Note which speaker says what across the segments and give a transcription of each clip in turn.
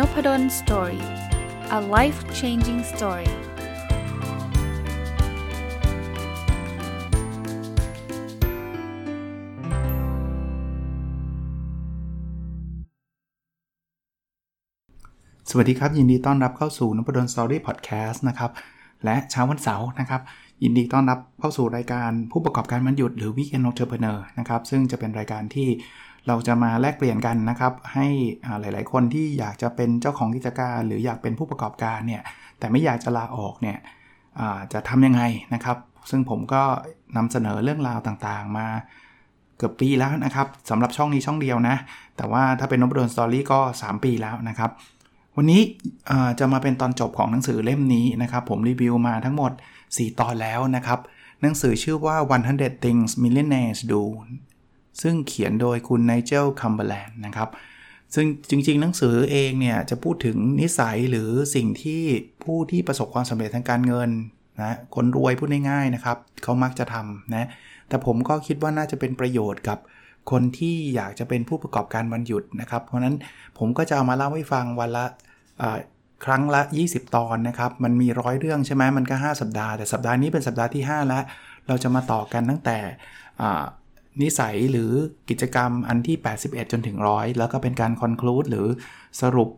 Speaker 1: Nopadol's Story a life changing story สวัสดีครับ ยินดีต้อนรับเข้าสู่ Nopadol's Story Podcast นะครับ และเช้าวันเสาร์นะครับ ยินดีต้อนรับเข้าสู่รายการผู้ประกอบการวันหยุดหรือ Weekend Entrepreneur นะครับ ซึ่งจะเป็นรายการที่ เราจะมาแลกเปลี่ยนกันนะครับ ให้หลาย ๆ คนที่อยากจะเป็นเจ้าของกิจการ หรืออยากเป็นผู้ประกอบการเนี่ยแต่ไม่อยากจะลาออกเนี่ยจะทำยังไงนะครับ ซึ่งผมก็นำเสนอเรื่องราวต่างๆ มาเกือบปีแล้วนะครับสำหรับช่องนี้ช่องเดียวนะ แต่ว่าถ้าเป็นนบดนสตอรี่ก็ 3 ปีแล้วนะครับ วันนี้จะมาเป็นตอนจบของหนังสือเล่มนี้นะครับ ผมรีวิวมาทั้งหมด 4 ตอนแล้วนะครับหนังสือชื่อว่า 100 things millionaires do ซึ่งเขียนโดยคุณไนเจลคัมเบอร์แลนด์นะครับ ซึ่งจริงๆ หนังสือเองเนี่ยจะพูดถึงนิสัยหรือสิ่งที่ผู้ที่ประสบความสำเร็จทางการเงินนะคนรวยพูดง่ายๆนะครับเขามักจะทำนะแต่ผมก็คิดว่าน่าจะเป็นประโยชน์กับคนที่อยากจะเป็นผู้ประกอบการวันหยุดนะครับ เพราะนั้นผมก็จะเอามาเล่าให้ฟังวันละครั้งละ 20 ตอนนะครับ มันมีร้อยเรื่องใช่ไหมมันก็ 5 สัปดาห์ แต่สัปดาห์นี้เป็นสัปดาห์ที่ 5 แล้ว เราจะมาต่อกันตั้งแต่ นิสัยหรือกิจกรรมอันที่ 81 จนถึงร้อยแล้วก็เป็นการคอนคลูดหรือสรุป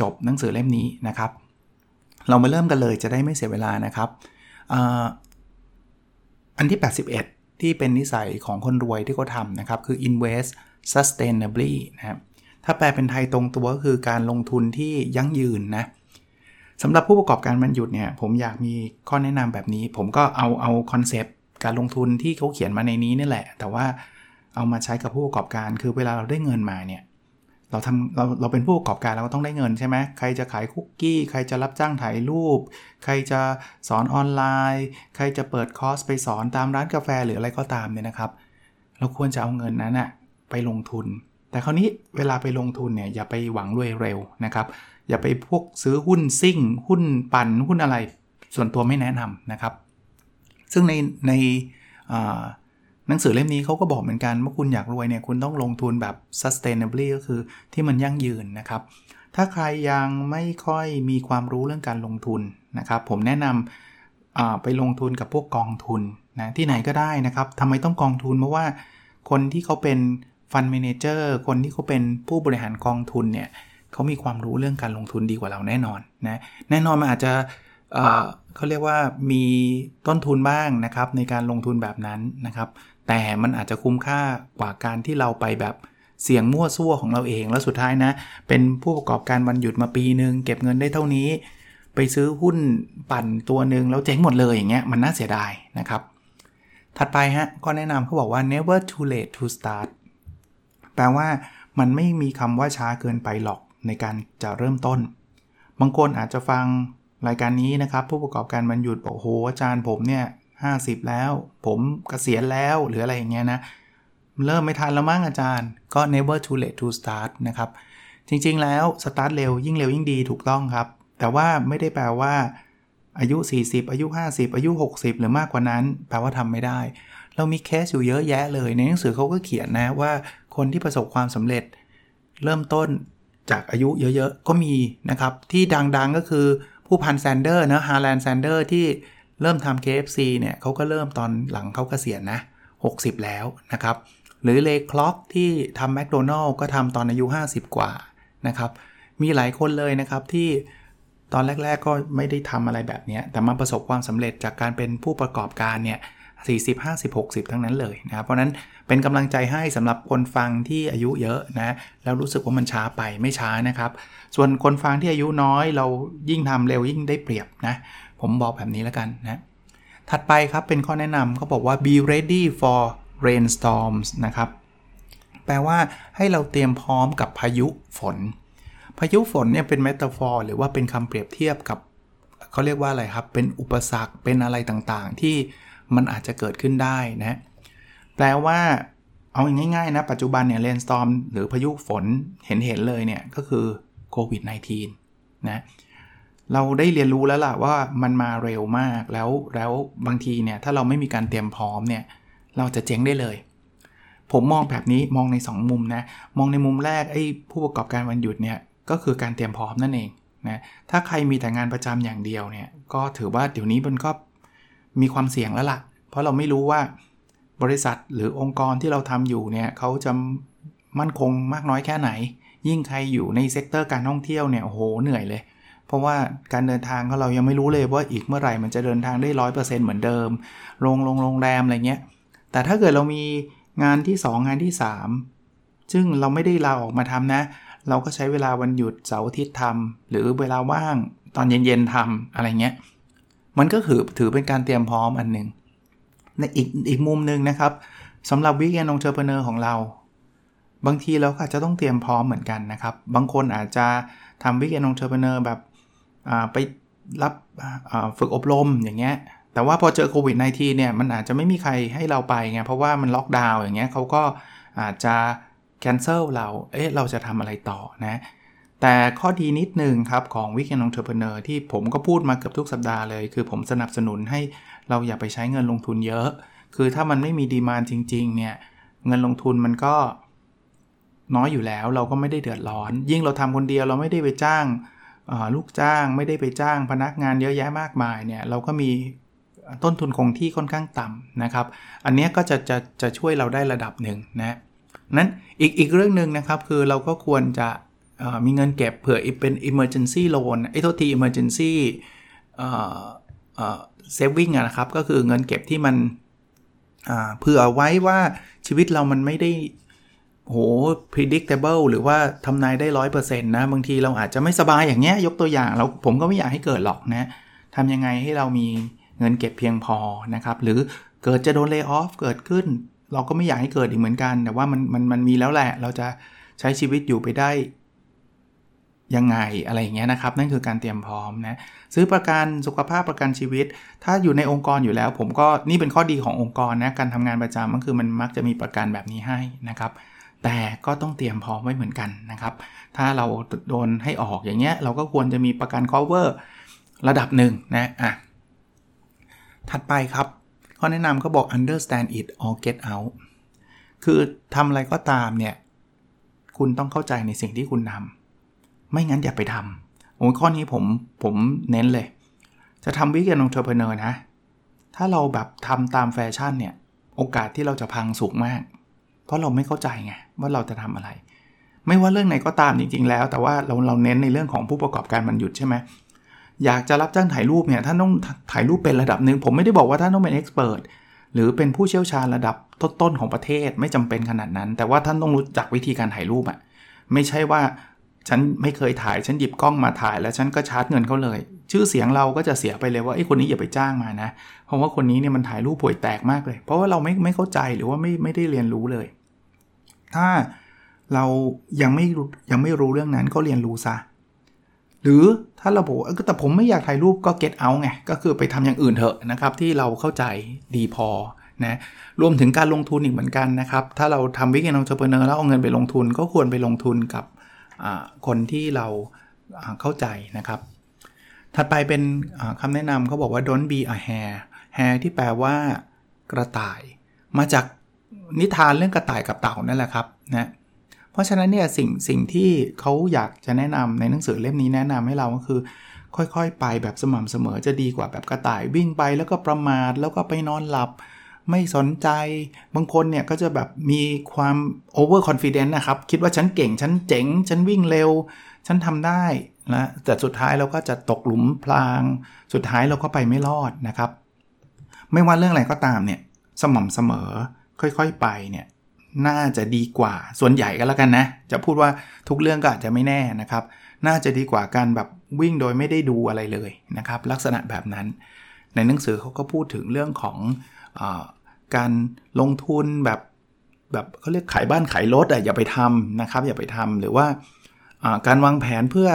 Speaker 1: จบหนังสือเล่มนี้นะครับ เรามาเริ่มกันเลยจะได้ไม่เสียเวลานะครับอันที่ 81 ที่เป็นนิสัยของคนรวยที่เขาทำนะครับ คือ invest sustainably นะครับถ้าแปลเป็นไทยตรงตัวก็คือการลงทุนที่ยั่งยืนนะสำหรับผู้ประกอบการมันหยุดเนี่ยผมอยากมีข้อแนะนำแบบนี้ ผมก็เอาเอาคอนเซปต์ การลงทุนที่เขาเขียนมาในนี้นี่แหละ แต่ว่าเอามาใช้กับผู้ประกอบการ คือเวลาเราได้เงินมาเนี่ยเราทำเราเราเป็นผู้ประกอบการเราก็ต้องได้เงินใช่ไหมใครจะขายคุกกี้ ใครจะรับจ้างถ่ายรูป ใครจะสอนออนไลน์ ใครจะเปิดคอร์สไปสอนตามร้านกาแฟหรืออะไรก็ตามเนี่ยนะครับ เราควรจะเอาเงินนั้นอะไปลงทุน แต่คราวนี้เวลาไปลงทุนเนี่ยอย่าไปหวังรวยเร็วนะครับ อย่าไปพวกซื้อหุ้นซิ่ง หุ้นปันหุ้นอะไร ส่วนตัวไม่แนะนำนะครับ ซึ่งในในหนังสือเล่มนี้เขาก็บอกเหมือนกันว่าคุณอยากรวยเนี่ยคุณต้องลงทุนแบบ sustainably ก็คือที่มันยั่งยืนนะครับ ถ้าใครยังไม่ค่อยมีความรู้เรื่องการลงทุนนะครับ ผมแนะนำไปลงทุนกับพวกกองทุนนะที่ไหนก็ได้นะครับทำไมต้องกองทุนเพราะว่าคนที่เขาเป็นฟันเมนเจอร์คนที่เขาเป็นผู้บริหารกองทุนเนี่ยเขามีความรู้เรื่องการลงทุนดีกว่าเราแน่นอนนะแน่นอนมันอาจจะ เขาเรียกว่ามีต้นทุนบ้างนะครับในการลงทุนแบบนั้นนะครับ แต่มันอาจจะคุ้มค่ากว่าการที่เราไปแบบเสี่ยงมั่วซั่วของเราเองแล้วสุดท้ายนะ เป็นผู้ประกอบการวันหยุดมาปีหนึ่งเก็บเงินได้เท่านี้ ไปซื้อหุ้นปั่นตัวหนึ่งแล้วเจ๊งหมดเลยอย่างเงี้ยมันน่าเสียดายนะครับ ถัดไปฮะก็แนะนำเขาบอกว่า never too late to start แปลว่ามันไม่มีคำว่าช้าเกินไปหรอกในการจะเริ่มต้น บางคนอาจจะฟัง รายการนี้นะครับ ผู้ประกอบการมันหยุดบอกโหอาจารย์ผมเนี่ยห้แล้ว ผมกเกษียณแล้วหรืออะไรอย่างเงี้ยนะ เริ่มไม่ทันแล้วมั้งอาจารย์ ก็ never too late to start นะครับ จริงๆแล้ว start เร็วยิ่งเร็วยิ่งดีถูกต้องครับ แต่ว่าไม่ได้แปลว่า อายุ 40 อายุ 50 อายุ 60 หรือมากกว่านั้น แปลว่าทำไม่ได้ เรามีเคสอยู่เยอะแยะเลย ในหนังสือเขาก็เขียนนะว่าคนที่ประสบความสำเร็จ เริ่มต้นจากอายุเยอะๆก็มีนะครับที่ดังๆก็คือ ผู้พันแซนเดอร์นะฮาร์แลนด์แซนเดอร์ที่เริ่มทำ KFC เนี่ยเขาก็เริ่มตอนหลังเขาเกษียณนะ 60 แล้วนะครับ หรือเลคล็อกที่ทำแมคโดนัลล์ก็ทำตอนอายุ 50 กว่านะครับ มีหลายคนเลยนะครับที่ตอนแรก ๆ ก็ไม่ได้ทำอะไรแบบนี้ แต่มาประสบความสำเร็จจากการเป็นผู้ประกอบการเนี่ย40 50 60 ทั้งนั้นเลยนะครับ เพราะนั้น เป็นกำลังใจให้สำหรับคนฟังที่อายุเยอะนะแล้วรู้สึกว่ามันช้าไปไม่ช้านะครับ ส่วนคนฟังที่อายุน้อยเรายิ่งทำเร็วยิ่งได้เปรียบนะผมบอกแบบนี้แล้วกันนะถัดไปครับเป็นข้อแนะนำเขาบอกว่า be ready for rainstorms นะครับ แปลว่าให้เราเตรียมพร้อมกับพายุฝน พายุฝนเนี่ยเป็น metaphor หรือว่าเป็นคำเปรียบเทียบกับเขาเรียกว่าอะไรครับ เป็นอุปสรรคเป็นอะไรต่างๆ ที่มันอาจจะเกิดขึ้นได้นะ แปลว่าเอาง่ายๆนะ ปัจจุบันเนี่ย rainstorm หรือพายุฝนเห็นเห็นเลยเนี่ยก็คือโควิด -19 นะเราได้เรียนรู้แล้วล่ะว่ามันมาเร็วมากแล้วแล้วบางทีเนี่ยถ้าเราไม่มีการเตรียมพร้อมเนี่ยเราจะเจ๊งได้เลย ผมมองแบบนี้มองใน 2 มุมนะมองในมุมแรกไอ้ผู้ประกอบการวันหยุดเนี่ยก็คือการเตรียมพร้อมนั่นเองนะถ้าใครมีแต่งานประจำอย่างเดียวเนี่ยก็ถือว่าเดี๋ยวนี้มันก็มีความเสี่ยงแล้วละ่ะ เพราะเราไม่รู้ว่า บริษัทหรือองค์กรที่เราทำอยู่เนี่ยเขาจะมั่นคงมากน้อยแค่ไหน ยิ่งใครอยู่ใน sector การท่องเที่ยวเนี่ยโอ้โหเหนื่อยเลย เพราะว่าการเดินทางเรายังไม่รู้เลยว่าอีกเมื่อไหร่มันจะเดินทางได้ร้อยเปอร์เซ็นต์เหมือนเดิมโรงโรงโรงแรมอะไรเงี้ยแต่ถ้าเกิดเรามีงานที่ 2 งานที่ 3 ซึ่งเราไม่ได้ลาออกมาทำนะ เราก็ใช้เวลาวันหยุดเสาร์อาทิตย์ทำหรือเวลาว่างตอนเย็นๆทำอะไรเงี้ยมันก็ถือถือเป็นการเตรียมพร้อมอันหนึ่ง ในอีกอีกมุมหนึ่งนะครับสำหรับ Weekend Entrepreneur ของเรา บางทีเราก็อาจจะต้องเตรียมพร้อมเหมือนกันนะครับ บางคนอาจจะทำ Weekend Entrepreneur แบบไปรับฝึกอบรมอย่างเงี้ยแต่ว่าพอเจอโควิด -19 เนี่ยมันอาจจะไม่มีใครให้เราไปไงเพราะว่ามันล็อกดาวน์อย่างเงี้ยเขาก็อาจจะ cancel เรา เอ๊ะ เราจะทำอะไรต่อนะ แต่ข้อดีนิดนึงครับ ของ Weekend Entrepreneur ที่ผมก็พูดมาเกือบทุกสัปดาห์เลย คือผมสนับสนุนให้ เราอย่าไปใช้เงินลงทุนเยอะ คือถ้ามันไม่มีดีมานจริงๆเนี่ยเงินลงทุนมันก็น้อยอยู่แล้วเราก็ไม่ได้เดือดร้อน ยิ่งเราทำคนเดียวเราไม่ได้ไปจ้างลูกจ้างไม่ได้ไปจ้างพนักงานเยอะแยะมากมายเนี่ยเราก็มีต้นทุนคงที่ค่อนข้างต่ำนะครับ อันนี้ก็จะจะจะช่วยเราได้ระดับหนึ่งนะนั้นอีกอีกเรื่องหนึ่งนะครับ คือเราก็ควรจะมีเงินเก็บเผื่อเป็น emergency loan ไอ้โทษที emergency saving นะครับ ก็คือเงินเก็บที่มันเผื่อไว้ว่าชีวิตเรามันไม่ได้โห predictable หรือว่าทำนายได้ร้อยเปอร์เซ็นต์นะ บางทีเราอาจจะไม่สบายอย่างเงี้ย ยกตัวอย่างเราผมก็ไม่อยากให้เกิดหรอกนะทำยังไงให้เรามีเงินเก็บเพียงพอนะครับ หรือเกิดจะโดนเลิกออฟเกิดขึ้น เราก็ไม่อยากให้เกิดอีกเหมือนกัน แต่ว่ามันมันมันมีแล้วแหละ เราจะใช้ชีวิตอยู่ไปได้ ยังไงอะไรอย่างเงี้ยนะครับ นั่นคือการเตรียมพร้อมนะซื้อประกันสุขภาพประกันชีวิต ถ้าอยู่ในองค์กรอยู่แล้ว ผมก็นี่เป็นข้อดีขององค์กรนะการทำงานประจำก็คือมันมักจะมีประกันแบบนี้ให้นะครับแต่ก็ต้องเตรียมพร้อมไว้เหมือนกันนะครับ ถ้าเราโดนให้ออกอย่างเงี้ย เราก็ควรจะมีประกัน cover ระดับหนึ่งนะอะถัดไปครับ ข้อแนะนำก็บอก understand it or get out คือทำอะไรก็ตามเนี่ย คุณต้องเข้าใจในสิ่งที่คุณทำ ไม่งั้นอย่าไปทำโอ้ข้อนี้ผมผมเน้นเลย จะทำ weekend entrepreneur นะ ถ้าเราแบบทำตามแฟชั่นเนี่ย โอกาสที่เราจะพังสูงมาก เพราะเราไม่เข้าใจไงว่าเราจะทำอะไร ไม่ว่าเรื่องไหนก็ตามจริง ๆ แล้ว แต่ว่าเราเราเน้นในเรื่องของผู้ประกอบการวันหยุดใช่ไหมอยากจะรับจ้างถ่ายรูปเนี่ยท่านต้องถ่ายรูปเป็นระดับหนึ่งผมไม่ได้บอกว่าท่านต้องเป็น expertหรือเป็นผู้เชี่ยวชาญระดับต้นๆของประเทศไม่จำเป็นขนาดนั้น แต่ว่าท่านต้องรู้จักวิธีการถ่ายรูปอะ่ะไม่ใช่ว่า ฉันไม่เคยถ่าย ฉันหยิบกล้องมาถ่าย แล้วฉันก็ชาร์จเงินเขาเลย ชื่อเสียงเราก็จะเสียไปเลยว่าไอ้คนนี้อย่าไปจ้างมานะ เพราะว่าคนนี้เนี่ยมันถ่ายรูปป่วยแตกมากเลย เพราะว่าเราไม่ไม่เข้าใจหรือว่าไม่ไม่ได้เรียนรู้เลย ถ้าเรายังไม่ยังไม่รู้เรื่องนั้นก็เรียนรู้ซะ หรือถ้าเราบอกแต่ผมไม่อยากถ่ายรูปก็ get out ไง ก็คือไปทำอย่างอื่นเถอะนะครับ ที่เราเข้าใจดีพอนะรวมถึงการลงทุนอีกเหมือนกันนะครับ ถ้าเราทำ weekend entrepreneur แล้วเอาเงินไปลงทุนก็ควรไปลงทุนกับ คนที่เราเข้าใจนะครับ ถัดไปเป็นคำแนะนำเขาบอกว่า don't be a hare hare ที่แปลว่ากระต่าย มาจากนิทานเรื่องกระต่ายกับเต่านั่นแหละครับนะเพราะฉะนั้นเนี่ยสิ่งสิ่งที่เขาอยากจะแนะนำในหนังสือเล่มนี้แนะนำให้เราก็คือ ค่อยๆ ไปแบบสม่ำเสมอจะดีกว่าแบบกระต่ายวิ่งไปแล้วก็ประมาทแล้วก็ไปนอนหลับ ไม่สนใจ บางคนเนี่ยก็จะแบบมีความโอเวอร์คอนฟ dence นะครับ คิดว่าฉันเก่ง ฉันเจ๋ง ฉันวิ่งเร็ว ฉันทำได้นะแต่สุดท้ายเราก็จะตกหลุมพราง สุดท้ายเราก็ไปไม่รอดนะครับ ไม่ว่าเรื่องอะไรก็ตามเนี่ยสม่ำเสมอค่อยๆไปเนี่ยน่าจะดีกว่าส่วนใหญ่ก็แล้วกันนะ จะพูดว่าทุกเรื่องก็อาจจะไม่แน่นะครับ น่าจะดีกว่าการแบบวิ่งโดยไม่ได้ดูอะไรเลยนะครับ ลักษณะแบบนั้น ในหนังสือเขาก็พูดถึงเรื่องของ การลงทุนแบบแบบเขาเรียกขายบ้านขายรถอะอย่าไปทำนะครับอย่าไปทำหรือว่าการวางแผนเพื่อ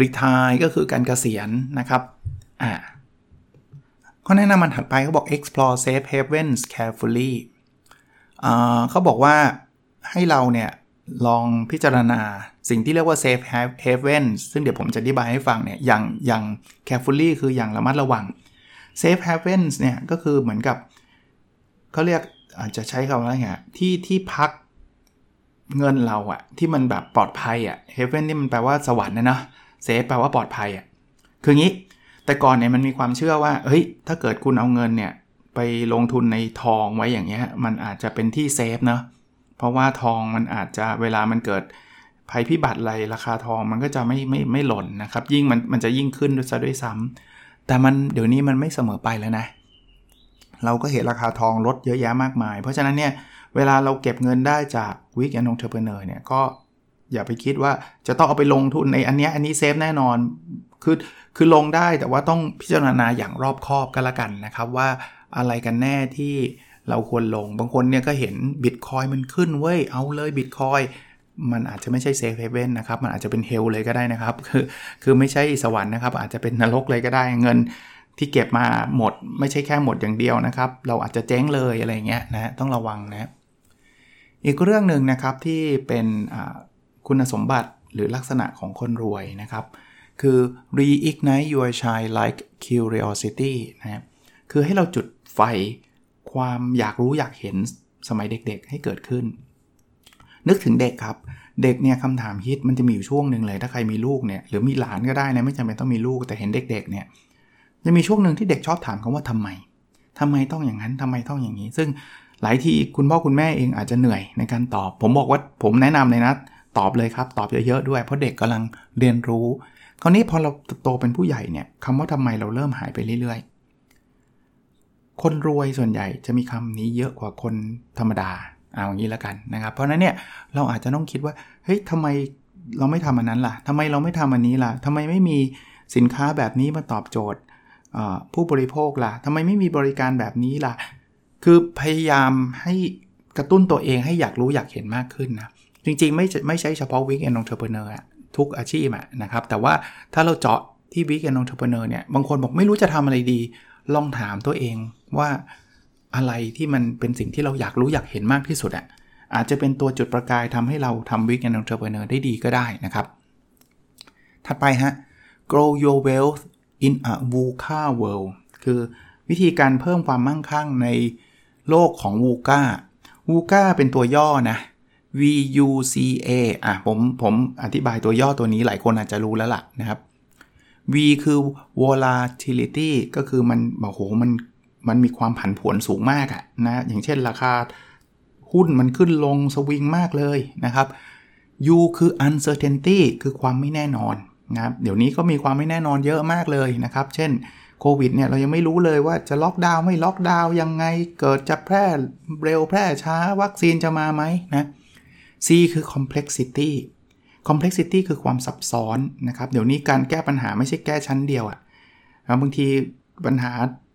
Speaker 1: รีทายก็คือการเกษียณนะครับอ่าข้อแนะนำมันถัดไปเขาบอก explore safe havens carefully เขาบอกว่าให้เราเนี่ยลองพิจารณาสิ่งที่เรียกว่า safe haven ซึ่งเดี๋ยวผมจะอธิบายให้ฟังเนี่ยอย่างอย่าง carefully คืออย่างระมัดระวัง safe havens เนี่ยก็คือเหมือนกับ เขาเรียกอาจจะใช้คำว่าอะไรเงี้ยที่ที่พักเงินเราอะที่มันแบบปลอดภัยอะเฮเว่นนี่มันแปลว่าสวรรค์นะเนาะเซฟแปลว่าปลอดภัยอะคืองี้แต่ก่อนเนี่ยมันมีความเชื่อว่าเฮ้ยถ้าเกิดคุณเอาเงินเนี่ยไปลงทุนในทองไว้อย่างเงี้ยมันอาจจะเป็นที่ safe เนาะเพราะว่าทองมันอาจจะเวลามันเกิดภัยพิบัติอะไรราคาทองมันก็จะไม่ไม่ไม่หล่นนะครับ ยิ่งมันมันจะยิ่งขึ้นซะด้วยซ้ำแต่มันเดี๋ยวนี้มันไม่เสมอไปแล้วนะเราก็เห็นราคาทองลดเยอะแยะมากมาย เพราะฉะนั้นเนี่ยเวลาเราเก็บเงินได้จาก weekend entrepreneur เนี่ยก็อย่าไปคิดว่าจะต้องเอาไปลงทุนในอันนี้อันนี้ safe แน่นอนคือคือลงได้แต่ว่าต้องพิจารณาอย่างรอบคอบกันละกันนะครับว่าอะไรกันแน่ที่เราควรลง บางคนเนี่ยก็เห็นบิตคอยน์มันขึ้นเว้ย เอาเลยบิตคอยน์มันอาจจะไม่ใช่ safe haven นะครับ มันอาจจะเป็น hell เลยก็ได้นะครับ คือคือไม่ใช่สวรรค์นะครับ อาจจะเป็นนรกเลยก็ได้เงิน ที่เก็บมาหมดไม่ใช่แค่หมดอย่างเดียวนะครับ เราอาจจะเจ๊งเลยอะไรเงี้ยนะต้องระวังนะอีกเรื่องหนึ่งนะครับที่เป็นคุณสมบัติหรือลักษณะของคนรวยนะครับ คือ reignite your child like curiosity นะครับคือให้เราจุดไฟความอยากรู้อยากเห็นสมัยเด็กๆให้เกิดขึ้น นึกถึงเด็กครับ เด็กเนี่ยคำถามฮิตมันจะมีอยู่ช่วงหนึ่งเลย ถ้าใครมีลูกเนี่ยหรือมีหลานก็ได้นะไม่จำเป็นต้องมีลูกแต่เห็นเด็กๆเนี่ย จะมีช่วงหนึ่งที่เด็กชอบถามคาว่าทำไมทำไมต้องอย่างนั้นทำไมต้องอย่างนี้ ซึ่งหลายทีคุณพ่อคุณแม่เองอาจจะเหนื่อยในการตอบ ผมบอกว่าผมแนะนำเลยนะตอบเลยครับตอบเยอะๆด้วย เพราะเด็กกำลังเรียนรู้ คราวนี้พอเราโตเป็นผู้ใหญ่เนี่ยคำว่าทำไมเราเริ่มหายไปเรื่อย ๆ คนรวยส่วนใหญ่จะมีคำนี้เยอะกว่าคนธรรมดาเอาอย่างนี้แล้วกันนะครับ เพราะนั้นเนี่ยเราอาจจะต้องคิดว่าเฮ้ยทำไมเราไม่ทำอันนั้นล่ะทำไมเราไม่ทำอันนี้ล่ะทำไมไม่มีสินค้าแบบนี้มาตอบโจทย์ ผู้บริโภคล่ะทำไมไม่มีบริการแบบนี้ล่ะ คือพยายามให้กระตุ้นตัวเองให้อยากรู้อยากเห็นมากขึ้นนะ จริงๆ ไม่ไม่ใช่เฉพาะ weekend entrepreneur ทุกอาชีพนะครับ แต่ว่าถ้าเราเจาะที่ weekend entrepreneur เนี่ย บางคนบอกไม่รู้จะทำอะไรดี ลองถามตัวเองว่าอะไรที่มันเป็นสิ่งที่เราอยากรู้อยากเห็นมากที่สุดอะอาจจะเป็นตัวจุดประกายทำให้เราทำ weekend entrepreneur ได้ดีก็ได้นะครับ ถัดไปฮะ grow your wealth in a VUCA world คือวิธีการเพิ่มความมั่งคั่งในโลกของ VUCA VUCA เป็นตัวย่อนะ VUCA อะผมผมอธิบายตัวย่อตัวนี้หลายคนอาจจะรู้แล้วล่ะนะครับ V คือ volatility ก็คือมันบอกโหมันมันมีความผันผวนสูงมากอะนะอย่างเช่นราคาหุ้นมันขึ้นลงสวิงมากเลยนะครับ U คือ uncertainty คือความไม่แน่นอน นะครับเดี๋ยวนี้ก็มีความไม่แน่นอนเยอะมากเลยนะครับ เช่นโควิดเนี่ยเรายังไม่รู้เลยว่าจะล็อกดาวน์ไม่ล็อกดาวน์ยังไงเกิดจะแพร่เร็วแพร่ช้าวัคซีนจะมาไหมนะ C คือ complexity complexity คือความซับซ้อนนะครับ เดี๋ยวนี้การแก้ปัญหาไม่ใช่แก้ชั้นเดียวอะ่ะบางทีปัญหา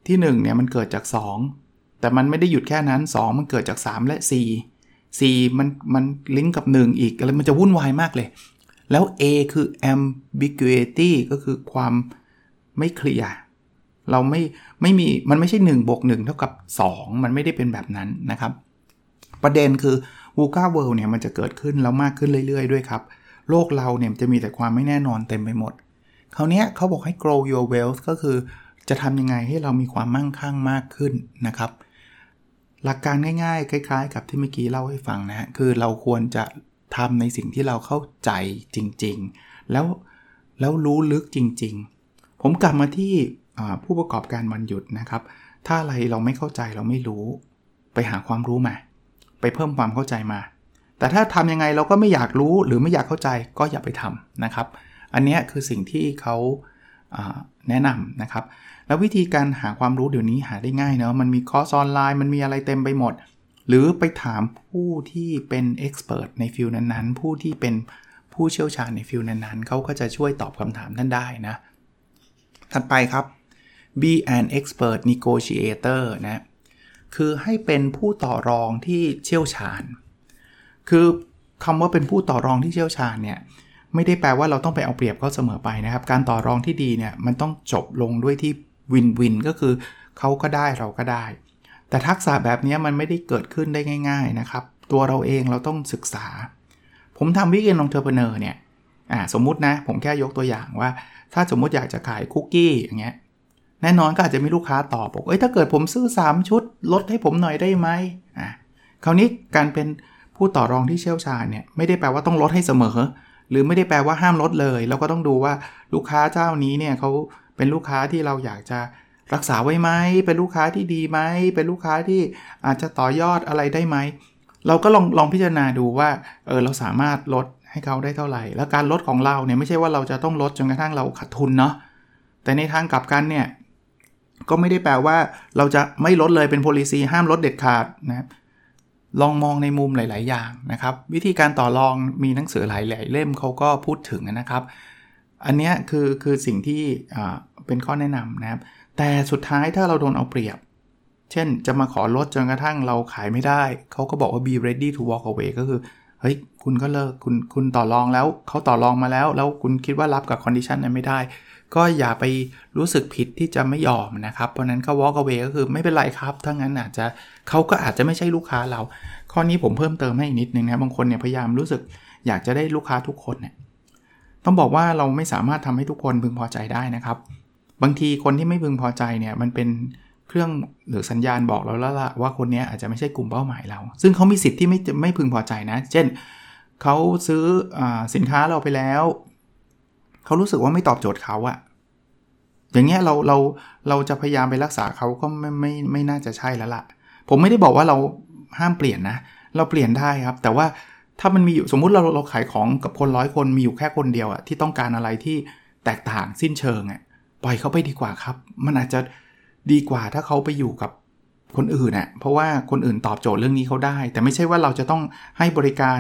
Speaker 1: ที่1เนี่ยมันเกิดจาก 2 แต่มันไม่ได้หยุดแค่นั้น 2 มันเกิดจาก 3 และ 4 4 มันมันลิงก์กับ 1 อีกอะไรมันจะวุ่นวายมากเลย แล้ว A คือ ambiguity ก็คือความไม่เคลียร์เราไม่ไม่มีมันไม่ใช่1บวก1เท่ากับ 2 มันไม่ได้เป็นแบบนั้นนะครับ ประเด็นคือ VUCA World เนี่ยมันจะเกิดขึ้นแล้วมากขึ้นเรื่อยๆ ด้วยครับ โลกเราเนี่ยจะมีแต่ความไม่แน่นอนเต็มไปหมดคราวนี้เขาบอกให้ grow your wealth ก็คือจะทำยังไงให้เรามีความมั่งคั่งมากขึ้นนะครับ หลักการง่ายๆ คล้ายๆ กับที่เมื่อกี้เล่าให้ฟังนะคือเราควรจะ ทำในสิ่งที่เราเข้าใจจริง ๆ แล้วแล้วรู้ลึกจริง ๆ ผมกลับมาที่ผู้ประกอบการวันหยุดนะครับ ถ้าอะไรเราไม่เข้าใจเราไม่รู้ ไปหาความรู้มา ไปเพิ่มความเข้าใจมา แต่ถ้าทำยังไงเราก็ไม่อยากรู้หรือไม่อยากเข้าใจก็อย่าไปทำนะครับ อันนี้คือสิ่งที่เขาแนะนำนะครับ แล้ววิธีการหาความรู้เดี๋ยวนี้หาได้ง่ายเนาะมันมีคอร์สออนไลน์มันมีอะไรเต็มไปหมด หรือไปถามผู้ที่เป็น expert ใน field นั้นๆ ผู้ที่เป็นผู้เชี่ยวชาญใน field นั้นๆ เขาก็จะช่วยตอบคำถามท่านได้นะ ถัดไปครับ be an expert negotiator นะ คือให้เป็นผู้ต่อรองที่เชี่ยวชาญ คือคำว่าเป็นผู้ต่อรองที่เชี่ยวชาญเนี่ยไม่ได้แปลว่าเราต้องไปเอาเปรียบเขาเสมอไปนะครับ การต่อรองที่ดีเนี่ยมันต้องจบลงด้วยที่ win-win ก็คือเขาก็ได้เราก็ได้ แต่ทักษะแบบนี้มันไม่ได้เกิดขึ้นได้ง่าย ๆนะครับ ตัวเราเองเราต้องศึกษา ผมทำ weekend entrepreneur เนี่ยสมมุตินะ ผมแค่ยกตัวอย่างว่า ถ้าสมมุติอยากจะขายคุกกี้อย่างเงี้ยแน่นอนก็อาจจะมีลูกค้าตอบบอกเอ้ยถ้าเกิดผมซื้อ 3 ชุด ลดให้ผมหน่อยได้ไหมอ่าคราวนี้การเป็นผู้ต่อรองที่เชี่ยวชาญเนี่ยไม่ได้แปลว่าต้องลดให้เสมอ หรือไม่ได้แปลว่าห้ามลดเลยเราก็ต้องดูว่าลูกค้าเจ้านี้เนี่ยเขาเป็นลูกค้าที่เราอยากจะ รักษาไว้ไหมเป็นลูกค้าที่ดีไหมเป็นลูกค้าที่อาจจะต่อยอดอะไรได้ไหมเราก็ลองลองพิจารณาดูว่าเออเราสามารถลดให้เขาได้เท่าไหร่ แล้วการลดของเราเนี่ยไม่ใช่ว่าเราจะต้องลดจนกระทั่งเราขาดทุนเนาะแต่ในทางกลับกันเนี่ยก็ไม่ได้แปลว่าเราจะไม่ลดเลยเป็น policy ห้ามลดเด็ดขาดนะครับลองมองในมุมหลาย ๆ อย่างนะครับ วิธีการต่อรองมีหนังสือหลาย ๆ เล่มเขาก็พูดถึงนะครับ อันนี้คือคือสิ่งที่เป็นข้อแนะนำนะครับ แต่สุดท้ายถ้าเราโดนเอาเปรียบ เช่นจะมาขอลดจนกระทั่งเราขายไม่ได้ เขาก็บอกว่า be ready to walk away ก็คือ เฮ้ย คุณก็เลิก คุณ คุณต่อรองแล้ว เขาต่อรองมาแล้ว แล้วคุณคิดว่ารับกับ condition นั้นไม่ได้ ก็อย่าไปรู้สึกผิดที่จะไม่ยอมนะครับ เพราะนั้นก็ walk away ก็คือไม่เป็นไรครับ ถ้างั้นอาจจะเขาก็อาจจะไม่ใช่ลูกค้าเรา ข้อนี้ผมเพิ่มเติมให้อีกนิดนึงนะ บางคนเนี่ยพยายามรู้สึกอยากจะได้ลูกค้าทุกคนเนี่ย ต้องบอกว่าเราไม่สามารถทำให้ทุกคนพึงพอใจได้นะครับ บางทีคนที่ไม่พึงพอใจเนี่ยมันเป็นเครื่องหรือสัญญาณบอกเราแล้วล่ะว่าคนนี้อาจจะไม่ใช่กลุ่มเป้าหมายเรา ซึ่งเขามีสิทธิ์ที่ไม่ไม่พึงพอใจนะ เช่นเขาซื้ออสินค้าเราไปแล้วเขารู้สึกว่าไม่ตอบโจทย์เขาอะอย่างเงี้ยเราเราเราจะพยายามไปรักษาเขาก็ไม่ไม่ไม่น่าจะใช่แล้วล่ะ ผมไม่ได้บอกว่าเราห้ามเปลี่ยนนะ เราเปลี่ยนได้ครับ แต่ว่าถ้ามันมีอยู่สมมุติเราเราขายของกับคนร้อยคนมีอยู่แค่คนเดียวอะที่ต้องการอะไรที่แตกต่างสิ้นเชิงอะ ปล่อยเขาไปดีกว่าครับ มันอาจจะดีกว่าถ้าเขาไปอยู่กับคนอื่นน่ะเพราะว่าคนอื่นตอบโจทย์เรื่องนี้เขาได้ แต่ไม่ใช่ว่าเราจะต้องให้บริการ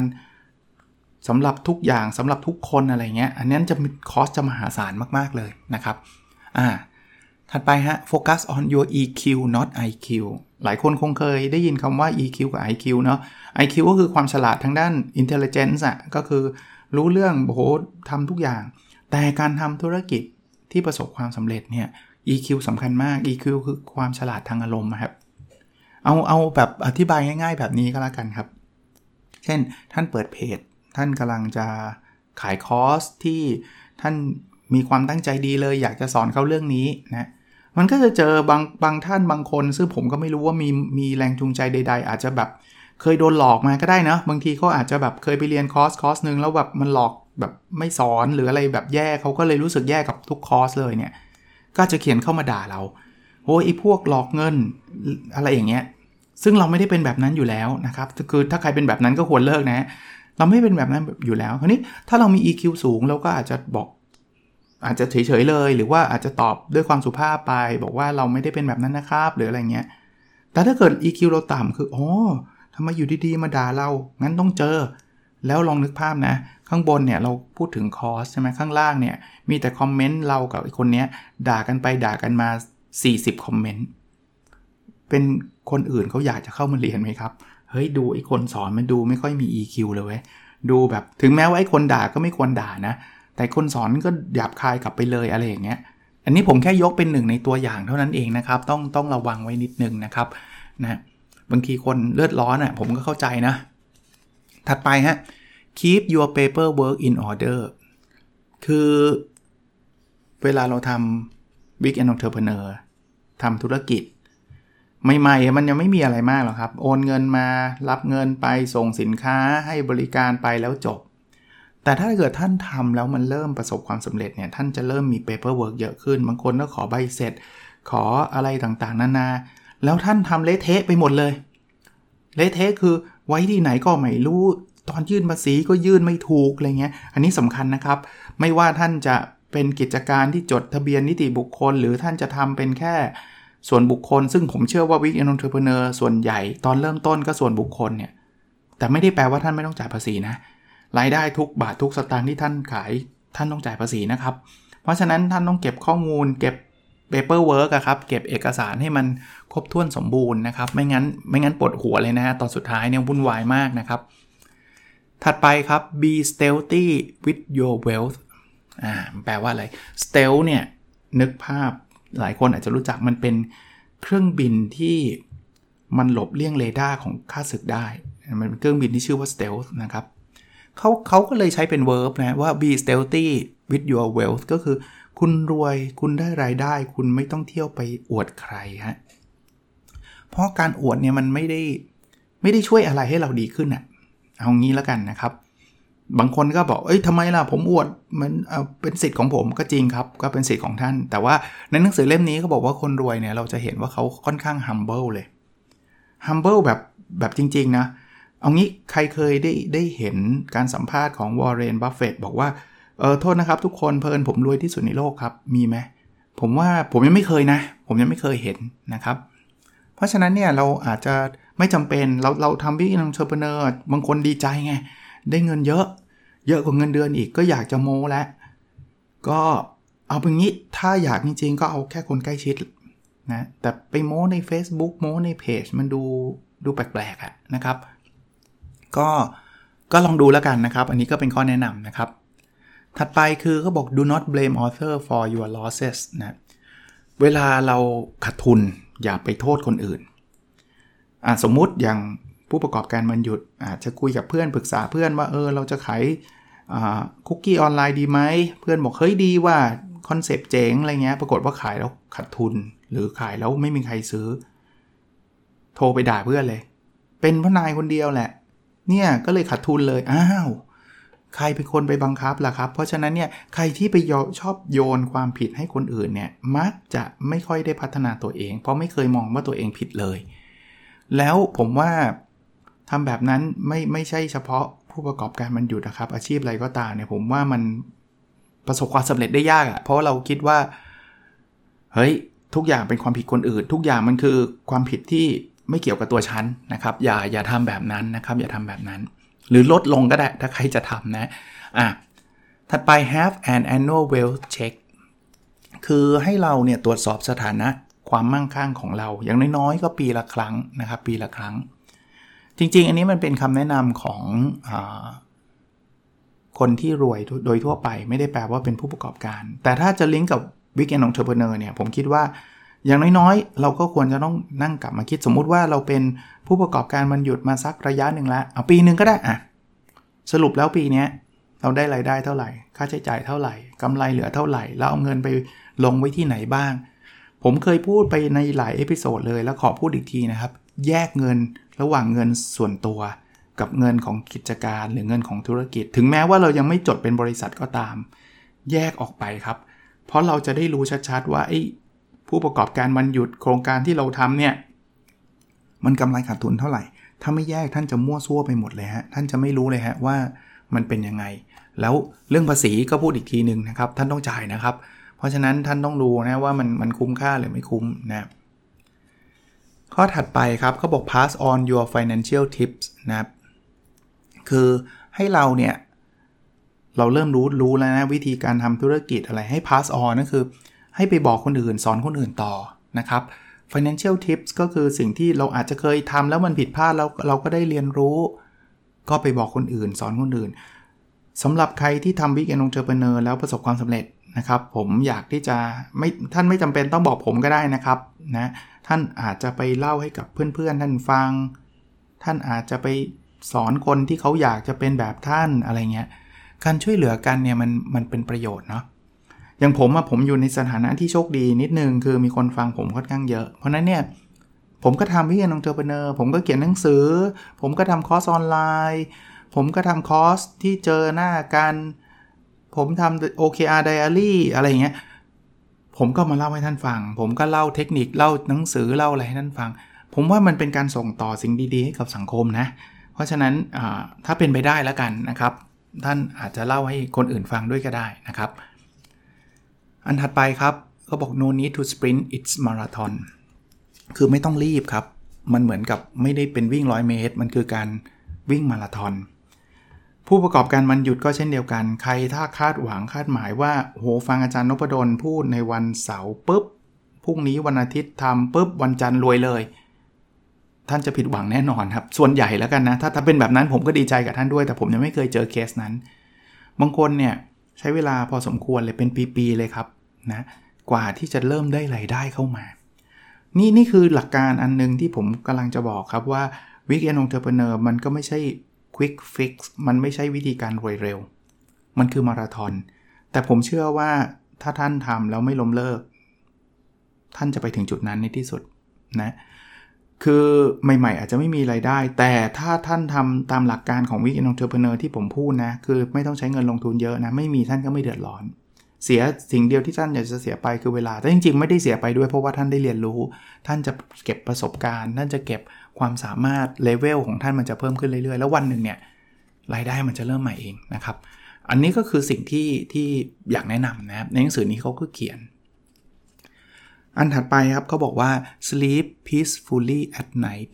Speaker 1: สำหรับทุกอย่างสำหรับทุกคนอะไรเงี้ย อันนั้นจะมีคอสจะมหาศาลมาก ๆ เลยนะครับ อ่า ถัดไปฮะ focus on your EQ not IQ หลายคนคงเคยได้ยินคำว่า EQ กับ IQ เนาะ IQ ก็คือความฉลาดทางด้าน intelligence อะก็คือรู้เรื่องโอ้โหทำทุกอย่าง แต่การทำธุรกิจ ที่ประสบความสำเร็จเนี่ย EQ สำคัญมาก EQ คือความฉลาดทางอารมณ์ครับ เอาเอาแบบอธิบายง่าย ๆ แบบนี้ก็แล้วกันครับ เช่นท่านเปิดเพจ ท่านกำลังจะขายคอร์สที่ท่านมีความตั้งใจดีเลย อยากจะสอนเขาเรื่องนี้นะมันก็จะเจอบางบางท่านบางคน ซึ่งผมก็ไม่รู้ว่ามีมีแรงจูงใจใด ๆ อาจจะแบบเคยโดนหลอกมาก็ได้นะ บางทีเขาอาจจะแบบเคยไปเรียนคอร์สคอร์สหนึ่งแล้วแบบมันหลอก แบบไม่สอนหรืออะไรแบบแย่เขาก็เลยรู้สึกแย่กับทุกคอร์สเลยเนี่ย ก็จะเขียนเข้ามาด่าเราโอ้ยไอ้พวกหลอกเงินอะไรอย่างเงี้ย ซึ่งเราไม่ได้เป็นแบบนั้นอยู่แล้วนะครับ คือถ้าใครเป็นแบบนั้นก็ควรเลิกนะ เราไม่เป็นแบบนั้นอยู่แล้วคราวนี้ถ้าเรามี EQ สูงเราก็อาจจะบอก อาจจะเฉยๆเลย หรือว่าอาจจะตอบด้วยความสุภาพไป บอกว่าเราไม่ได้เป็นแบบนั้นนะครับ หรืออะไรเงี้ย แต่ถ้าเกิด EQ เราต่ำคืออ๋อทำไมอยู่ดีๆมาด่าเรา งั้นต้องเจอ แล้วลองนึกภาพนะ ข้างบนเนี่ยเราพูดถึงคอร์สใช่ไหมข้างล่างเนี่ยมีแต่คอมเมนต์เรากับคนนี้ด่ากันไปด่ากันมา 40 คอมเมนต์ เป็นคนอื่นเขาอยากจะเข้ามาเรียนไหมครับ เฮ้ยดูไอ้คนสอนมันดูไม่ค่อยมี EQ เลยเว้ยดูแบบถึงแม้ว่าไอ้คนด่าก็ไม่ควรด่านะ แต่คนสอนก็หยาบคายกลับไปเลยอะไรอย่างเงี้ย อันนี้ผมแค่ยกเป็นหนึ่งในตัวอย่างเท่านั้นเองนะครับ ต้องต้องระวังไว้นิดนึงนะครับนะบางทีคนเลือดร้อนอะผมก็เข้าใจนะ ถัดไปฮะ keep your paperwork in order คือเวลาเราทำ big entrepreneur ทำธุรกิจ ใหม่ๆ มันยังไม่มีอะไรมากหรอกครับ โอนเงินมารับเงินไปส่งสินค้าให้บริการไปแล้วจบ แต่ถ้าเกิดท่านทำแล้วมันเริ่มประสบความสำเร็จเนี่ย ท่านจะเริ่มมี paperwork เยอะขึ้น บางคนก็ขอใบเสร็จ ขออะไรต่างๆ นานา แล้วท่านทำเละเทะไปหมดเลย เละเทะคือไว้ที่ไหนก็ไม่รู้ ตอนยื่นภาษีก็ยื่นไม่ถูกอะไรเงี้ย อันนี้สำคัญนะครับ ไม่ว่าท่านจะเป็นกิจการที่จดทะเบียนนิติบุคคล หรือท่านจะทำเป็นแค่ส่วนบุคคล ซึ่งผมเชื่อว่า weekend entrepreneur ส่วนใหญ่ตอนเริ่มต้นก็ส่วนบุคคลเนี่ย แต่ไม่ได้แปลว่าท่านไม่ต้องจ่ายภาษีนะ รายได้ทุกบาททุกสตางค์ที่ท่านขายท่านต้องจ่ายภาษีนะครับ เพราะฉะนั้นท่านต้องเก็บข้อมูล เก็บ paperwork อะครับ เก็บเอกสารให้มันครบถ้วนสมบูรณ์นะครับ ไม่งั้นไม่งั้นปวดหัวเลยนะฮะตอนสุดท้ายเนี่ยวุ่นวายมากนะครับ ถัดไปครับ be stealthy with your wealth อ่าแปลว่าอะไร stealth เนี่ย นึกภาพหลายคนอาจจะรู้จักมันเป็นเครื่องบินที่มันหลบเลี่ยงเรดาร์ของข้าศึกได้ มันเป็นเครื่องบินที่ชื่อว่า stealth นะครับเขาเขาก็เลยใช้เป็น verb นะ ว่า be stealthy with your wealth ก็คือคุณรวยคุณได้รายได้ คุณไม่ต้องเที่ยวไปอวดใครฮะเพราะการอวดเนี่ยมันไม่ได้ไม่ได้ช่วยอะไรให้เราดีขึ้นอะ เอางี้แล้วกันนะครับ บางคนก็บอก เอ้ยทำไมล่ะ ผมอวด มันเป็นสิทธิ์ของผมก็จริงครับ ก็เป็นสิทธิ์ของท่าน แต่ว่าในหนังสือเล่มนี้เขาบอกว่าคนรวยเนี่ย เราจะเห็นว่าเขาค่อนข้าง humble เลย humble แบบแบบจริง ๆ นะ เอางี้ใครเคยได้ได้เห็นการสัมภาษณ์ของวอร์เรนบัฟเฟตบอกว่า เออโทษนะครับทุกคนเพลินผมรวยที่สุดในโลกครับ มีไหม ผมว่าผมยังไม่เคยนะ ผมยังไม่เคยเห็นนะครับ เพราะฉะนั้นเนี่ยเราอาจจะ ไม่จำเป็นเราเราทำ weekend entrepreneur บางคนดีใจไง ได้เงินเยอะ เยอะกว่าเงินเดือนอีกก็อยากจะโม้แล้วก็เอาเป็นงี้ถ้าอยากจริงๆ ก็เอาแค่คนใกล้ชิดนะแต่ไปโม้ใน Facebook โม้ในเพจมันดูดูแปลกๆอะนะครับ ก็ก็ลองดูแล้วกันนะครับ อันนี้ก็เป็นข้อแนะนำนะครับ ถัดไปคือเขาบอก do not blame others for your losses นะเวลาเราขาดทุนอย่าไปโทษคนอื่น สมมุติอย่างผู้ประกอบการวันหยุดอาจจะคุยกับเพื่อนปรึกษาเพื่อนว่าเออเราจะขายคุกกี้ออนไลน์ดีไหมเพื่อนบอกเฮ้ยดีว่า concept เจ๋งอะไรเงี้ยปรากฏว่าขายแล้วขาดทุน หรือขายแล้วไม่มีใครซื้อ โทรไปด่าเพื่อนเลย เป็นพนายคนเดียวแหละ เนี่ยก็เลยขาดทุนเลยอ้าวใครเป็นคนไปบังคับล่ะครับ เพราะฉะนั้นเนี่ยใครที่ไปชอบโยนความผิดให้คนอื่นเนี่ยมักจะไม่ค่อยได้พัฒนาตัวเอง เพราะไม่เคยมองว่าตัวเองผิดเลย แล้วผมว่าทำแบบนั้นไม่ไม่ใช่เฉพาะผู้ประกอบการมันหยุดนะครับ อาชีพอะไรก็ตามเนี่ยผมว่ามันประสบความสำเร็จได้ยากอะ่ะ เพราะเราคิดว่า เฮ้ย ทุกอย่างเป็นความผิดคนอื่น ทุกอย่างมันคือความผิดที่ไม่เกี่ยวกับตัวฉันนะครับ อย่าอย่าทำแบบนั้นนะครับ อย่าทำแบบนั้น หรือลดลงก็ได้ถ้าใครจะทำนะอะถัดไป have an annual wealth check คือให้เราเนี่ยตรวจสอบสถานะ ความมั่งคั่งของเรา อย่างน้อยๆ ก็ปีละครั้งนะครับ ปีละครั้ง จริง ๆ อันนี้มันเป็นคำแนะนำของอคนที่รวยโดยทั่วไปไม่ได้แปลว่าเป็นผู้ประกอบการ แต่ถ้าจะลิงก์กับ weekend entrepreneur เนี่ยผมคิดว่าอย่างน้อยๆ เราก็ควรจะต้องนั่งกลับมาคิดสมมุติว่าเราเป็นผู้ประกอบการวันหยุดมาสักระยะหนึ่งแล้วเอาปีหนึ่งก็ได้อะสรุปแล้วปีนี้เราได้รายได้เท่าไหร่ ค่าใช้จ่ายเท่าไหร่กำไรเหลือเท่าไหร่ แล้วเอาเงินไปลงไว้ที่ไหนบ้าง ผมเคยพูดไปในหลาย episode เลยแล้วขอพูดอีกทีนะครับ แยกเงินระหว่างเงินส่วนตัว กับเงินของกิจการหรือเงินของธุรกิจ ถึงแม้ว่าเรายังไม่จดเป็นบริษัทก็ตาม แยกออกไปครับ เพราะเราจะได้รู้ชัดๆว่าไอ้ผู้ประกอบการมันหยุดโครงการที่เราทำเนี่ยมันกำไรขาดทุนเท่าไหร่ ถ้าไม่แยกท่านจะมั่วซั่วไปหมดเลยฮะ ท่านจะไม่รู้เลยฮะว่ามันเป็นยังไง แล้วเรื่องภาษีก็พูดอีกทีหนึ่งนะครับ ท่านต้องจ่ายนะครับ เพราะฉะนั้นท่านต้องดูนะว่ามันมันคุ้มค่าหรือไม่คุ้มนะข้อถัดไปครับเขาบอก pass on your financial tips นะครับคือให้เราเนี่ยเราเริ่มรู้รู้แล้วนะวิธีการทำธุรกิจอะไรให้ pass on นั่นคือให้ไปบอกคนอื่นสอนคนอื่นต่อนะครับ financial tips ก็คือสิ่งที่เราอาจจะเคยทำแล้วมันผิดพลาดแล้วเราก็ได้เรียนรู้ ก็ไปบอกคนอื่น สอนคนอื่นสำหรับใครที่ทำ weekend entrepreneur แล้วประสบความสำเร็จ นะครับผมอยากที่จะไม่ท่านไม่จำเป็นต้องบอกผมก็ได้นะครับนะท่านอาจจะไปเล่าให้กับเพื่อนๆท่านฟัง ท่านอาจจะไปสอนคนที่เขาอยากจะเป็นแบบท่านอะไรเงี้ยการช่วยเหลือกันเนี่ยมันมันเป็นประโยชน์เนาะอย่างผมอะผมอยู่ในสถานะที่โชคดีนิดนึงคือมีคนฟังผมค่อนข้างเยอะ เพราะนั้นเนี่ยผมก็ทำ weekend entrepreneur ผมก็เขียนหนังสือ ผมก็ทำคอร์สออนไลน์ ผมก็ทำคอร์สที่เจอหน้ากัน ผมทำ OKR Diary อะไรเงี้ย ผมก็มาเล่าให้ท่านฟัง ผมก็เล่าเทคนิคเล่าหนังสือเล่าอะไรให้ท่านฟัง ผมว่ามันเป็นการส่งต่อสิ่งดีๆ ให้กับสังคมนะ เพราะฉะนั้นถ้าเป็นไปได้แล้วกันนะครับ ท่านอาจจะเล่าให้คนอื่นฟังด้วยก็ได้นะครับ อันถัดไปครับก็บอก no need to sprint it's marathon คือไม่ต้องรีบครับ มันเหมือนกับไม่ได้เป็นวิ่ง100เมตร มันคือการวิ่งมาราธอน ผู้ประกอบการมันหยุดก็เช่นเดียวกัน ใครถ้าคาดหวังคาดหมายว่าโหฟังอาจารย์นพดลพูดในวันเสาร์ปุ๊บพรุ่งนี้วันอาทิตย์ทำปุ๊บวันจันทร์รวยเลย ท่านจะผิดหวังแน่นอนครับ ส่วนใหญ่แล้วกันนะ ถ้าถ้าเป็นแบบนั้นผมก็ดีใจกับท่านด้วย แต่ผมยังไม่เคยเจอเคสนั้น บางคนเนี่ยใช้เวลาพอสมควรเลยเป็นปีๆเลยครับนะกว่าที่จะเริ่มได้รายได้เข้ามา นี่นี่คือหลักการอันนึงที่ผมกำลังจะบอกครับว่า weekend entrepreneur มันก็ไม่ใช่ Quick Fix มันไม่ใช่วิธีการรวยเร็ว มันคือมาราธอน แต่ผมเชื่อว่าถ้าท่านทำแล้วไม่ล้มเลิก ท่านจะไปถึงจุดนั้นในที่สุดนะ คือใหม่ๆ อาจจะไม่มีรายได้ แต่ถ้าท่านทำตามหลักการของ weekend entrepreneur ที่ผมพูดนะ คือไม่ต้องใช้เงินลงทุนเยอะนะ ไม่มีท่านก็ไม่เดือดร้อน เสียสิ่งเดียวที่ท่านอยากจะเสียไปคือเวลา แต่จริงๆ ไม่ได้เสียไปด้วยเพราะว่าท่านได้เรียนรู้ ท่านจะเก็บประสบการณ์ ท่านจะเก็บ ความสามารถเลเวลของท่านมันจะเพิ่มขึ้นเรื่อยๆ แล้ววันหนึ่งเนี่ยรายได้มันจะเริ่มใหม่เองนะครับ อันนี้ก็คือสิ่งที่ที่อยากแนะนำนะครับในหนังสือนี้เขาก็เขียน อันถัดไปครับเขาบอกว่า sleep peacefully at night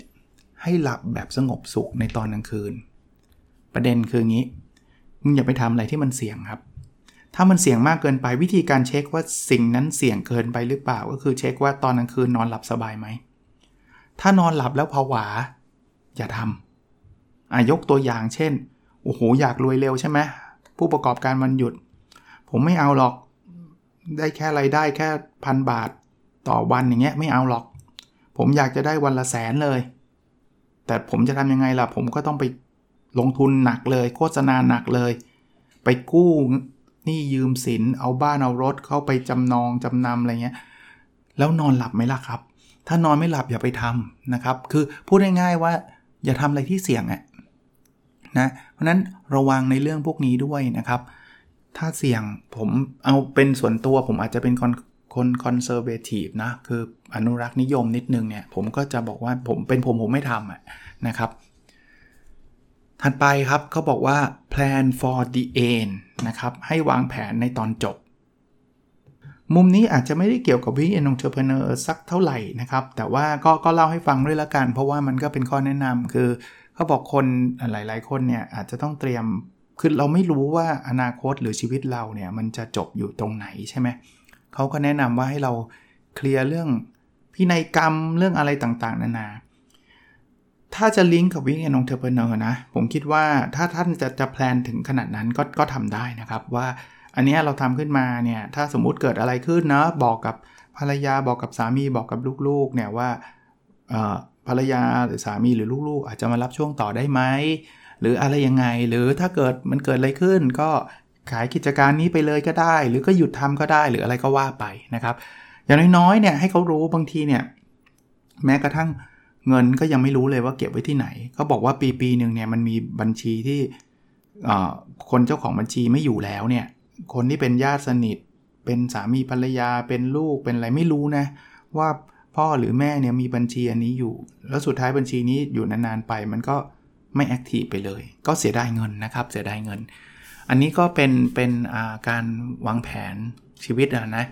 Speaker 1: ให้หลับแบบสงบสุขในตอนกลางคืน ประเด็นคืองี้มึงอย่าไปทำอะไรที่มันเสี่ยงครับ ถ้ามันเสี่ยงมากเกินไปวิธีการเช็คว่าสิ่งนั้นเสี่ยงเกินไปหรือเปล่า ก็คือเช็คว่าตอนกลางคืนนอนหลับสบายไหม ถ้านอนหลับแล้วผวา อย่าทำอะยกตัวอย่างเช่น โอ้โห อยากรวยเร็วใช่ไหมผู้ประกอบการวันหยุด ผมไม่เอาหรอก ได้แค่ไรายได้แค่พันบาทต่อวันอย่างเงี้ยไม่เอาหรอก ผมอยากจะได้วันละแสนเลย แต่ผมจะทำยังไงล่ะ ผมก็ต้องไปลงทุนหนักเลย โฆษณาหนักเลย ไปกู้หนี่ยืมสินเอาบ้านเอารถเข้าไปจำนองจำนำอะไรเงี้ย แล้วนอนหลับไหมล่ะครับ ถ้านอนไม่หลับอย่าไปทำนะครับ คือพูดง่ายๆว่าอย่าทำอะไรที่เสี่ยงอะนะเพราะนั้นระวังในเรื่องพวกนี้ด้วยนะครับ ถ้าเสี่ยงผมเอาเป็นส่วนตัวผมอาจจะเป็นคนคนคอนเซอร์เวทีฟนะคืออนุรักษ์นิยมนิดนึงเนี่ย ผมก็จะบอกว่าผมเป็นผมผมไม่ทำอะนะครับ ถัดไปครับเขาบอกว่า plan for the end นะครับ ให้วางแผนในตอนจบ มุมนี้อาจจะไม่ได้เกี่ยวกับ weekend entrepreneur สักเท่าไหร่นะครับ แต่ว่าก็ก็เล่าให้ฟังด้วยละกัน เพราะว่ามันก็เป็นข้อแนะนำคือเขาบอกคนหลาย ๆ คนเนี่ยอาจจะต้องเตรียมคือเราไม่รู้ว่าอนาคตหรือชีวิตเราเนี่ยมันจะจบอยู่ตรงไหนใช่ไหมเขาก็แนะนำว่าให้เราเคลียร์เรื่องพินัยกรรมเรื่องอะไรต่างๆ นานา ถ้าจะลิงก์กับวิ่งแอนองเทอร์เพเนอร์นะ ผมคิดว่าถ้าท่านจะจะแพลนถึงขนาดนั้นก็ก็ทำได้นะครับว่า อันนี้เราทำขึ้นมาเนี่ยถ้าสมมุติเกิดอะไรขึ้นเนะบอกกับภรรยาบอกกับสามีบอกกับลูกๆเนี่ยว่าภรรยาหรือสามีหรือลูกๆ อาจจะมารับช่วงต่อได้ไหมหรืออะไรยังไง หรือถ้าเกิดมันเกิดอะไรขึ้น ก็ขายกิจการนี้ไปเลยก็ได้ หรือก็หยุดทำก็ได้หรืออะไรก็ว่าไปนะครับ อย่างน้อยๆเนี่ยให้เขารู้บางทีเนี่ยแม้กระทั่งเงินก็ยังไม่รู้เลยว่าเก็บไว้ที่ไหนเขาบอกว่าปีปีหนึ่งเนี่ยมันมีบัญชีที่คนเจ้าของบัญชีไม่อยู่แล้วเนี่ย คนที่เป็นญาติสนิท เป็นสามีภรรยาเป็นลูกเป็นอะไรไม่รู้นะ ว่าพ่อหรือแม่เนี่ยมีบัญชีอันนี้อยู่ แล้วสุดท้ายบัญชีนี้อยู่นานๆไป มันก็ไม่แอคทีฟไปเลย ก็เสียดายเงินนะครับ เสียดายเงิน อันนี้ก็เป็นเป็นการวางแผนชีวิตนะ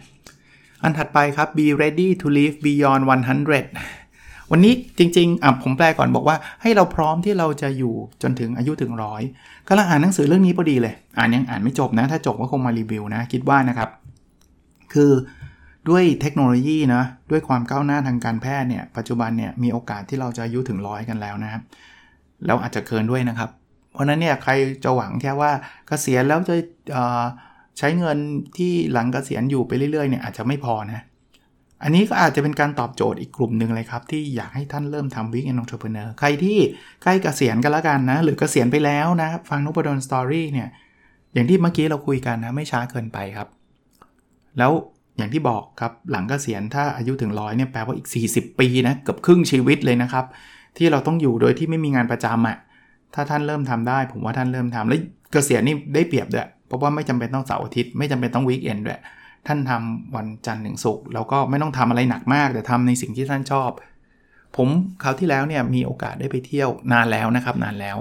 Speaker 1: อันถัดไปครับ be ready to live beyond 100 วันนี้จริงๆอะผมแปลก่อนบอกว่าให้เราพร้อมที่เราจะอยู่จนถึงอายุถึงร้อยก็ลังอ่านหนังสือเรื่องนี้พอดีเลย อ่านยังอ่านไม่จบนะ ถ้าจบก็คงมารีวิวนะ คิดว่านะครับ คือด้วยเทคโนโลยีนะด้วยความก้าวหน้าทางการแพทย์เนี่ยปัจจุบันเนี่ยมีโอกาสที่เราจะอายุถึงร้อยกันแล้วนะครับ แล้วอาจจะเกินด้วยนะครับ เพราะนั้นเนี่ยใครจะหวังแค่ว่าเกษียณแล้วจะใช้เงินที่หลังเกษียณอยู่ไปเรื่อยๆเนี่ยอาจจะไม่พอนะ อันนี้ก็อาจจะเป็นการตอบโจทย์อีกกลุ่มหนึ่งเลยครับ ที่อยากให้ท่านเริ่มทำ weekend entrepreneur ใครที่ใกล้เกษียณกันแล้วกันนะ หรือเกษียณไปแล้วนะ ฟัง Nopadol's Story เนี่ย อย่างที่เมื่อกี้เราคุยกันนะ ไม่ช้าเกินไปครับ แล้วอย่างที่บอกครับหลังเกษียณถ้าอายุถึงร้อยเนี่ยแปลว่าอีก 40 ปีนะเกือบครึ่งชีวิตเลยนะครับ ที่เราต้องอยู่โดยที่ไม่มีงานประจำอะ่ะถ้าท่านเริ่มทำได้ ผมว่าท่านเริ่มทำแล้วเกษียณนี่ได้เปรียบด้วยเพราะว่าไม่จำเป็นต้องเสาร์อาทิตย์ไม่จำเป็นต้องวีคเอนด้วย ท่านทำวันจันทร์ถึงศุกร์แล้วก็ไม่ต้องทำอะไรหนักมาก แต่ทำในสิ่งที่ท่านชอบ ผมคราวที่แล้วเนี่ยมีโอกาสได้ไปเที่ยวนานแล้วนะครับ นานแล้ว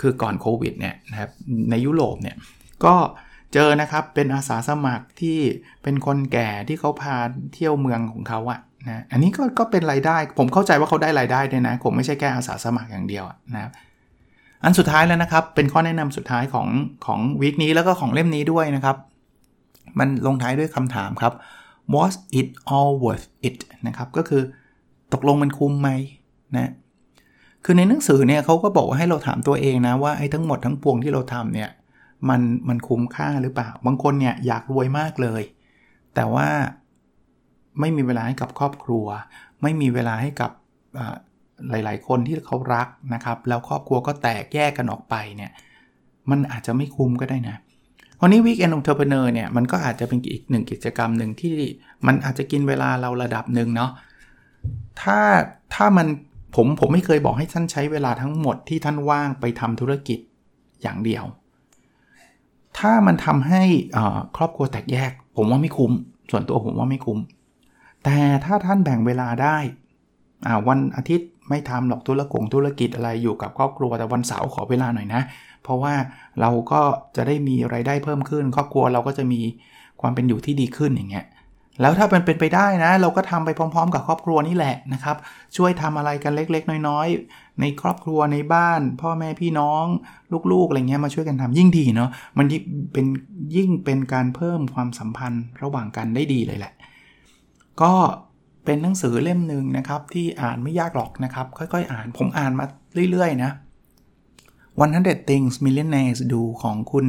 Speaker 1: คือก่อนโควิดเนี่ยนะครับในยุโรปเนี่ยก็เจอนะครับเป็นอาสาสมัครที่เป็นคนแก่ที่เขาพาเที่ยวเมืองของเขาอะนะอันนี้ก็ก็เป็นรายได้ ผมเข้าใจว่าเขาได้รายได้ด้วยนะผมไม่ใช่แค่อาสาสมัครอย่างเดียวนะครับอันสุดท้ายแล้วนะครับ เป็นข้อแนะนำสุดท้ายของของวีคนี้แล้วก็ของเล่มนี้ด้วยนะครับ มันลงท้ายด้วยคำถามครับ was it all worth it นะครับ ก็คือตกลงมันคุ้มไหมนะ คือในหนังสือเนี่ยเขาก็บอกว่าให้เราถามตัวเองนะว่าไอ้ทั้งหมดทั้งปวงที่เราทำเนี่ยมันมันคุ้มค่าหรือเปล่า บางคนเนี่ยอยากรวยมากเลย แต่ว่าไม่มีเวลาให้กับครอบครัว ไม่มีเวลาให้กับหลาย ๆ คนที่เขารักนะครับ แล้วครอบครัวก็แตกแยกกันออกไปเนี่ย มันอาจจะไม่คุ้มก็ได้นะ วันนี้ Weekend Entrepreneur เนี่ยมันก็อาจจะเป็นอีกหนึ่งกิจกรรมหนึ่งที่มันอาจจะกินเวลาเราระดับหนึ่งเนาะถ้าถ้ามันผมผมไม่เคยบอกให้ท่านใช้เวลาทั้งหมดที่ท่านว่างไปทำธุรกิจอย่างเดียว ถ้ามันทำให้ครอบครัวแตกแยก ผมว่าไม่คุ้ม ส่วนตัวผมว่าไม่คุ้ม แต่ถ้าท่านแบ่งเวลาได้วันอาทิตย์ไม่ทำหรอกธุรกงธุรกิจอะไรอยู่กับครอบครัวแต่วันเสาร์ขอเวลาหน่อยนะ เพราะว่าเราก็จะได้มีไรายได้เพิ่มขึ้น ครอบครัวเราก็จะมีความเป็นอยู่ที่ดีขึ้นอย่างเงี้ยแล้วถ้าเป็นเป็นไปได้นะ เราก็ทำไปพร้อม ๆ กับครอบครัวนี่แหละนะครับ ช่วยทำอะไรกันเล็ก ๆ น้อยๆ ในครอบครัวในบ้าน พ่อแม่พี่น้อง ลูกๆอะไรเงี้ยมาช่วยกันทำยิ่งดีเนาะมันเป็นยิ่งเป็นการเพิ่มความสัมพันธ์ระหว่างกันได้ดีเลยแหละ ก็เป็นหนังสือเล่มหนึ่งนะครับ ที่อ่านไม่ยากหรอกนะครับ ค่อยๆ อ่านผมอ่านมาเรื่อยๆนะ 100 things millionaires do ของคุณ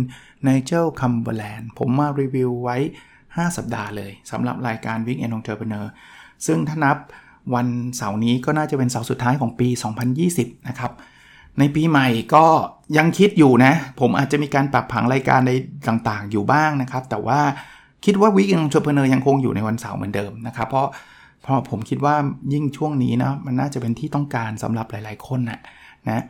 Speaker 1: Nigel Cumberland ผมมารีวิวไว้ 5 สัปดาห์เลยสำหรับรายการ Week End Entrepreneur ซึ่งถ้านับวันเสาร์นี้ก็น่าจะเป็นเสาร์สุดท้ายของปี 2020 นะครับ ในปีใหม่ก็ยังคิดอยู่นะ ผมอาจจะมีการปรับผังรายการในต่างๆ อยู่บ้างนะครับ แต่ว่าคิดว่า Week End Entrepreneur ยังคงอยู่ในวันเสาร์เหมือนเดิมนะครับ เพราะเพราะผมคิดว่ายิ่งช่วงนี้นะมันน่าจะเป็นที่ต้องการสำหรับหลาย ๆ คนนะนะ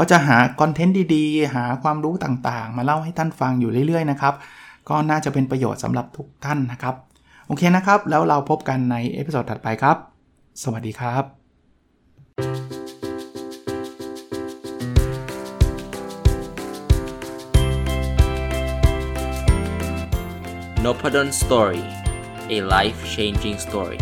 Speaker 1: ก็จะหาคอนเทนต์ดีๆ หาความรู้ต่างๆ มาเล่าให้ท่านฟังอยู่เรื่อยๆนะครับ ก็น่าจะเป็นประโยชน์สำหรับทุกท่านนะครับ โอเคนะครับ แล้วเราพบกันใน episode ถัดไปครับ สวัสดีครับ
Speaker 2: n o p a d o n Story a life changing story